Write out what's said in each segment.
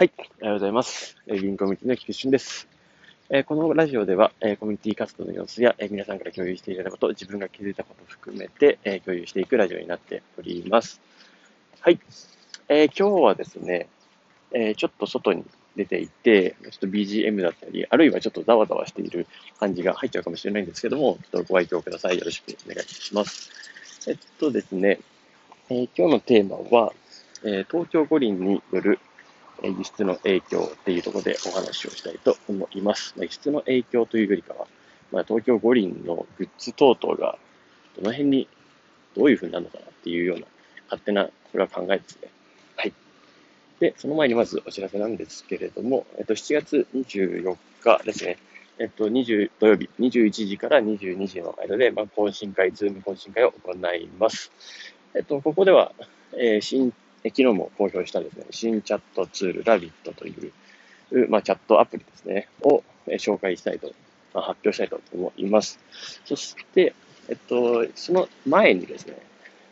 はい、おはようございます。え、銀行ミュニティの菊池俊です。え、このラジオでは、え、コミュニティ活動の様子や、え、皆さんから共有していただいたこと、自分が気づいたことを含めて、え、共有していくラジオになっております。はい。えー、今日はですね、えー、ちょっと外に出ていて、ちょっと BGM だったり、あるいはちょっとざわざわしている感じが入っちゃうかもしれないんですけども、ちょっとご愛嬌ください。よろしくお願いします。えっとですね、えー、今日のテーマは、え、東京五輪による輸出の影響っていうところでお話をしたいと思います。まあ、輸出の影響というよりかは、まあ、東京五輪のグッズ等々がどの辺にどういう風になるのかなっていうような勝手なこれは考えですね。はい。で、その前にまずお知らせなんですけれども、えっと、7月24日ですね。えっと、20、土曜日、21時から22時の間で、まあ、懇親会、ズーム懇親会を行います。えっと、ここでは、えー、新昨日も公表したですね、新チャットツール、ラビットという、まあ、チャットアプリですね、を紹介したいと、まあ、発表したいと思います。そして、えっと、その前にですね、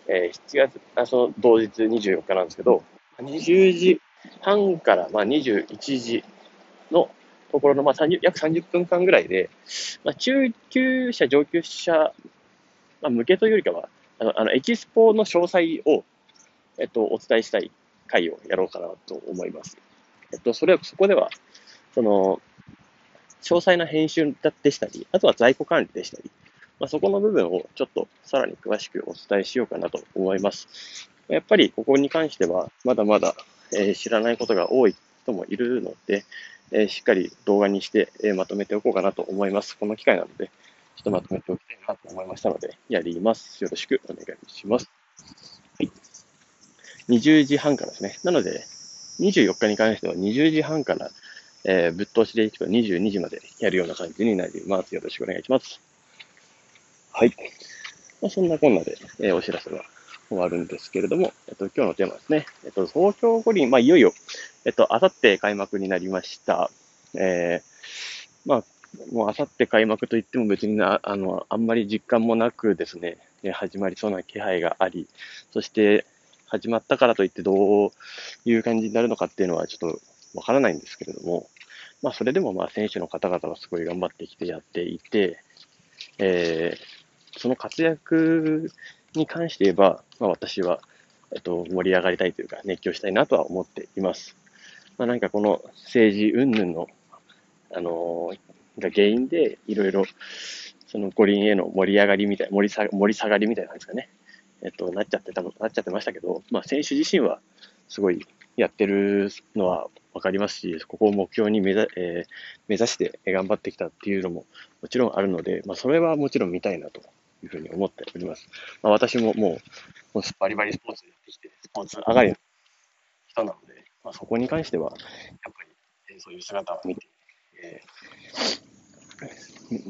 え、7月、あその同日24日なんですけど、20時半から、まあ、21時のところの、まあ、30約30分間ぐらいで、まあ、中級者、上級者、向けというよりかは、あの、あのエキスポの詳細をえっと、お伝えしたい回をやろうかなと思います。えっと、それは、そこでは、その、詳細な編集でしたり、あとは在庫管理でしたり、まあ、そこの部分をちょっとさらに詳しくお伝えしようかなと思います。やっぱりここに関しては、まだまだ、えー、知らないことが多い人もいるので、えー、しっかり動画にして、えー、まとめておこうかなと思います。この機会なので、ちょっとまとめておきたいなと思いましたので、やります。よろしくお願いします。はい。20時半からですね。なので、24日に関しては20時半から、えー、ぶっ通しでいくと22時までやるような感じになります。よろしくお願いします。はい。まあ、そんなこんなで、えー、お知らせは終わるんですけれども、えっと、今日のテーマですね。えっと、東京五輪、まあ、いよいよ、えっと、あさって開幕になりました。えー、まあ、もうあさって開幕といっても別にな、あの、あんまり実感もなくですね、始まりそうな気配があり、そして、始まったからといってどういう感じになるのかっていうのはちょっとわからないんですけれども、まあそれでもまあ選手の方々はすごい頑張ってきてやっていて、えー、その活躍に関して言えば、まあ私は、えっと、盛り上がりたいというか熱狂したいなとは思っています。まあなんかこの政治云々の、あのー、が原因でいろいろその五輪への盛り上がりみたい、盛り下盛り下がりみたいなんですかね。えっと、なっちゃってた、なっちゃってましたけど、まあ、選手自身はすごいやってるのはわかりますし、ここを目標に目指,、えー、目指して頑張ってきたっていうのももちろんあるので、まあ、それはもちろん見たいなというふうに思っております。まあ、私ももう、もうバリバリスポーツやってきて、スポーツ上がりの人なので、まあ、そこに関しては、やっぱり、そういう姿を見て、えー、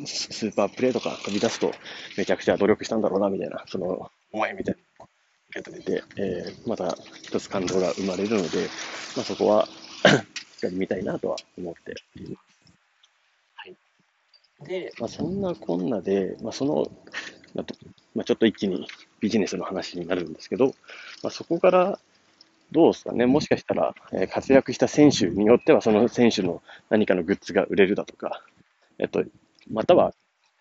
スーパープレーとか飛び出すと、めちゃくちゃ努力したんだろうな、みたいな、その、思いみたいなのを受け止めて、えー、また一つ感動が生まれるので、まあ、そこはしっかり見たいなとは思っております。はい。で、まあ、そんなこんなで、まあ、その、まあ、まあ、ちょっと一気にビジネスの話になるんですけど、まあ、そこからどうですかね、もしかしたら、えー、活躍した選手によっては、その選手の何かのグッズが売れるだとか、えっと、または、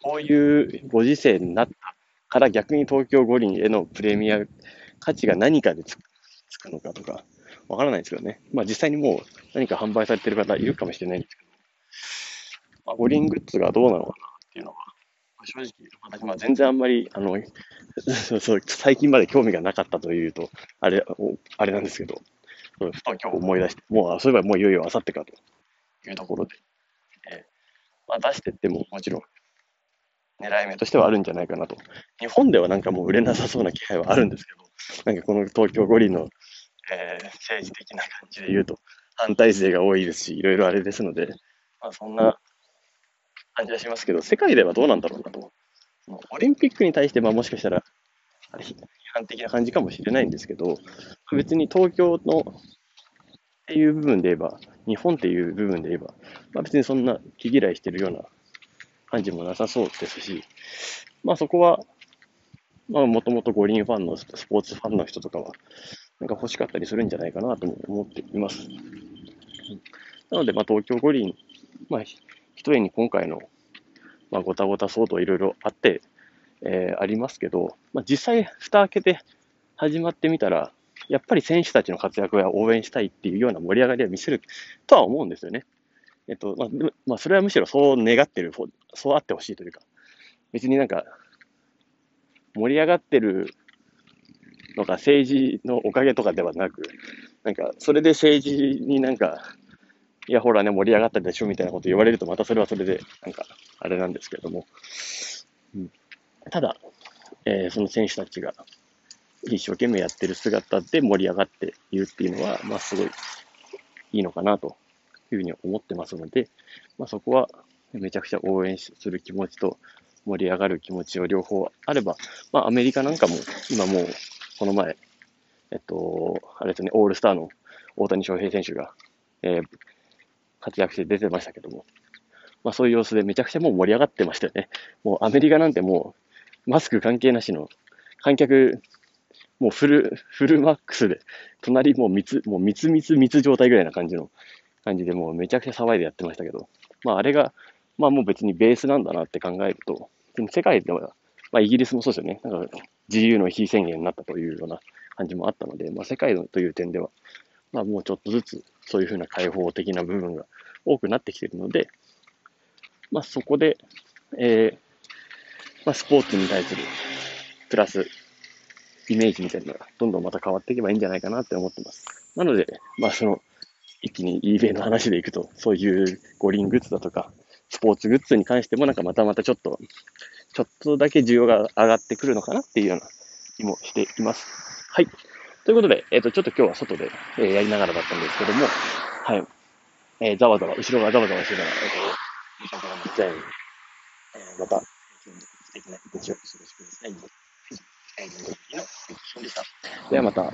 こういうご時世になったから逆に東京五輪へのプレミア価値が何かでつくのかとか、わからないですけどね。まあ実際にもう何か販売されてる方いるかもしれないんですけど、まあ、五輪グッズがどうなのかなっていうのは、正直、私は全然あんまり、あの、そうそう、最近まで興味がなかったというと、あれ、あれなんですけど、ふと今日思い出して、もう、そういえばもういよいよあさってかというところで、まあ出してってももちろん狙い目としてはあるんじゃないかなと。日本ではなんかもう売れなさそうな気配はあるんですけど、なんかこの東京五輪の、えー、政治的な感じで言うと、反対勢が多いですし、いろいろあれですので、まあ、そんな感じはしますけど、世界ではどうなんだろうなと。オリンピックに対して、まあもしかしたら、批判的な感じかもしれないんですけど、別に東京のっていう部分で言えば、日本っていう部分で言えば、まあ、別にそんな気嫌いしてるような感じもなさそうですし、まあそこは、まあもともと五輪ファンのスポーツファンの人とかは、なんか欲しかったりするんじゃないかなと思っています。なので、まあ、東京五輪、まあ、一重に今回の、まあ、ごたごた騒動いろいろあって、えー、ありますけど、まあ、実際、蓋開けて始まってみたら、やっぱり選手たちの活躍は応援したいっていうような盛り上がりを見せるとは思うんですよね。えっと、まあ、まあ、それはむしろそう願ってる、そうあってほしいというか、別になんか、盛り上がってるのが政治のおかげとかではなく、なんか、それで政治になんか、いや、ほらね、盛り上がったでしょみたいなこと言われると、またそれはそれで、なんか、あれなんですけれども、うん、ただ、えー、その選手たちが一生懸命やってる姿で盛り上がっているっていうのは、まあ、すごいいいのかなというふうに思ってますので、まあ、そこはめちゃくちゃ応援する気持ちと盛り上がる気持ちを両方あれば、まあ、アメリカなんかも今もう、この前、えっと、あれですね、オールスターの大谷翔平選手が、えー、活躍して出てましたけども、まあそういう様子でめちゃくちゃもう盛り上がってましたよね。もうアメリカなんてもうマスク関係なしの観客、もうフル、フルマックスで、隣もう密、もう密密密状態ぐらいな感じの感じでもうめちゃくちゃ騒いでやってましたけど、まああれが、まあもう別にベースなんだなって考えると、でも世界では、まあイギリスもそうですよね。なんか自由の非宣言になったというような感じもあったので、まあ世界という点では、まあもうちょっとずつそういうふうな開放的な部分が多くなってきているので、まあ、そこで、えー、まあ、スポーツに対するプラスイメージみたいなのがどんどんまた変わっていけばいいんじゃないかなって思ってます。なので、まあ、その、一気に eBay の話でいくと、そういう五輪グッズだとか、スポーツグッズに関してもなんかまたまたちょっと、ちょっとだけ需要が上がってくるのかなっていうような気もしています。はい。ということで、えっ、ー、と、ちょっと今日は外で、えー、やりながらだったんですけども、はい。えー、ざわざわ、後ろがざわざわしてたら、えっ、ー、と、からちゃいに、えー、また、素敵な一日をお過ごしください。ではまた。